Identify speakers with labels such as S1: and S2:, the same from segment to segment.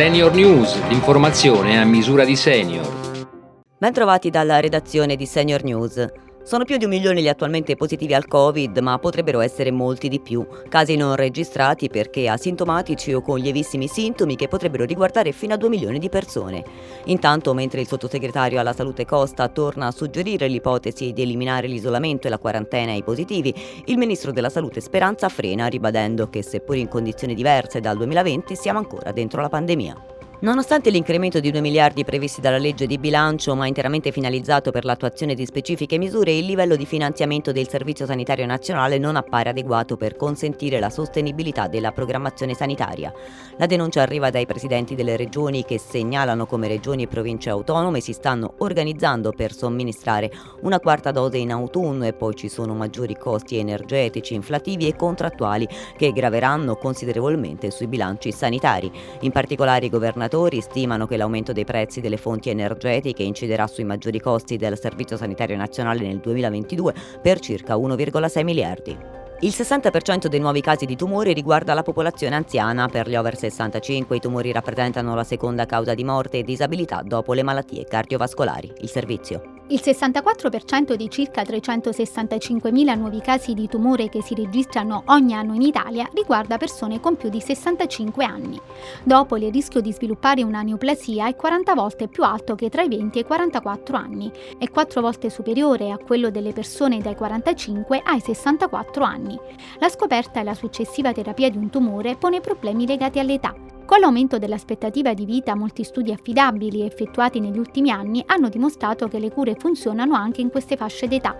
S1: Senior News, l'informazione a misura di senior.
S2: Bentrovati dalla redazione di Senior News. Sono più di un milione gli attualmente positivi al Covid, ma potrebbero essere molti di più. Casi non registrati perché asintomatici o con lievissimi sintomi che potrebbero riguardare fino a 2 milioni di persone. Intanto, mentre il sottosegretario alla salute Costa torna a suggerire l'ipotesi di eliminare l'isolamento e la quarantena ai positivi, il ministro della salute Speranza frena, ribadendo che seppur in condizioni diverse dal 2020 siamo ancora dentro la pandemia. Nonostante l'incremento di 2 miliardi previsti dalla legge di bilancio, ma interamente finalizzato per l'attuazione di specifiche misure, il livello di finanziamento del Servizio Sanitario Nazionale non appare adeguato per consentire la sostenibilità della programmazione sanitaria. La denuncia arriva dai presidenti delle regioni che segnalano come regioni e province autonome si stanno organizzando per somministrare una quarta dose in autunno e poi ci sono maggiori costi energetici, inflativi e contrattuali che graveranno considerevolmente sui bilanci sanitari. In particolare i governatori governatori stimano che l'aumento dei prezzi delle fonti energetiche inciderà sui maggiori costi del Servizio Sanitario Nazionale nel 2022 per circa 1,6 miliardi. Il 60% dei nuovi casi di tumori riguarda la popolazione anziana. Per gli over 65 i tumori rappresentano la seconda causa di morte e disabilità dopo le malattie cardiovascolari. Il servizio.
S3: Il 64% dei circa 365.000 nuovi casi di tumore che si registrano ogni anno in Italia riguarda persone con più di 65 anni. Dopo il rischio di sviluppare una neoplasia è 40 volte più alto che tra i 20 e i 44 anni e 4 volte superiore a quello delle persone dai 45 ai 64 anni. La scoperta e la successiva terapia di un tumore pone problemi legati all'età. Con l'aumento dell'aspettativa di vita, molti studi affidabili effettuati negli ultimi anni hanno dimostrato che le cure funzionano anche in queste fasce d'età.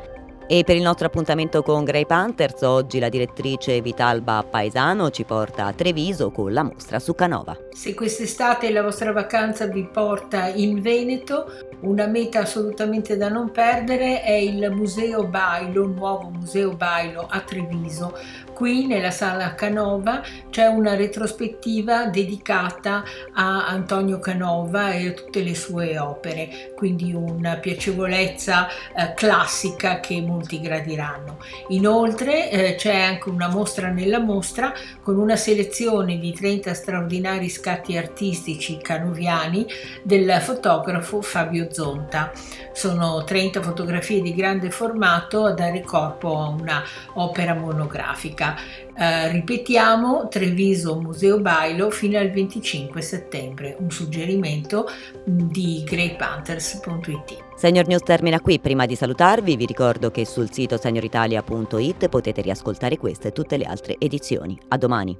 S2: E per il nostro appuntamento con Grey Panthers, oggi la direttrice Vitalba Paesano ci porta a Treviso con la mostra su Canova.
S4: Se quest'estate la vostra vacanza vi porta in Veneto, una meta assolutamente da non perdere è il Museo Bailo, il nuovo Museo Bailo a Treviso. Qui nella sala Canova c'è una retrospettiva dedicata a Antonio Canova e a tutte le sue opere, quindi una piacevolezza eh, classica che molti gradiranno. Inoltre eh, c'è anche una mostra nella mostra con una selezione di 30 straordinari scatti artistici canoviani del fotografo Fabio Zonta. Sono 30 fotografie di grande formato a dare corpo a una opera monografica. Eh, ripetiamo Treviso Museo Bailo fino al 25 settembre, un suggerimento di greypanthers.it.
S2: Senior News termina qui, prima di salutarvi vi ricordo che sul sito senioritalia.it potete riascoltare queste e tutte le altre edizioni. A domani!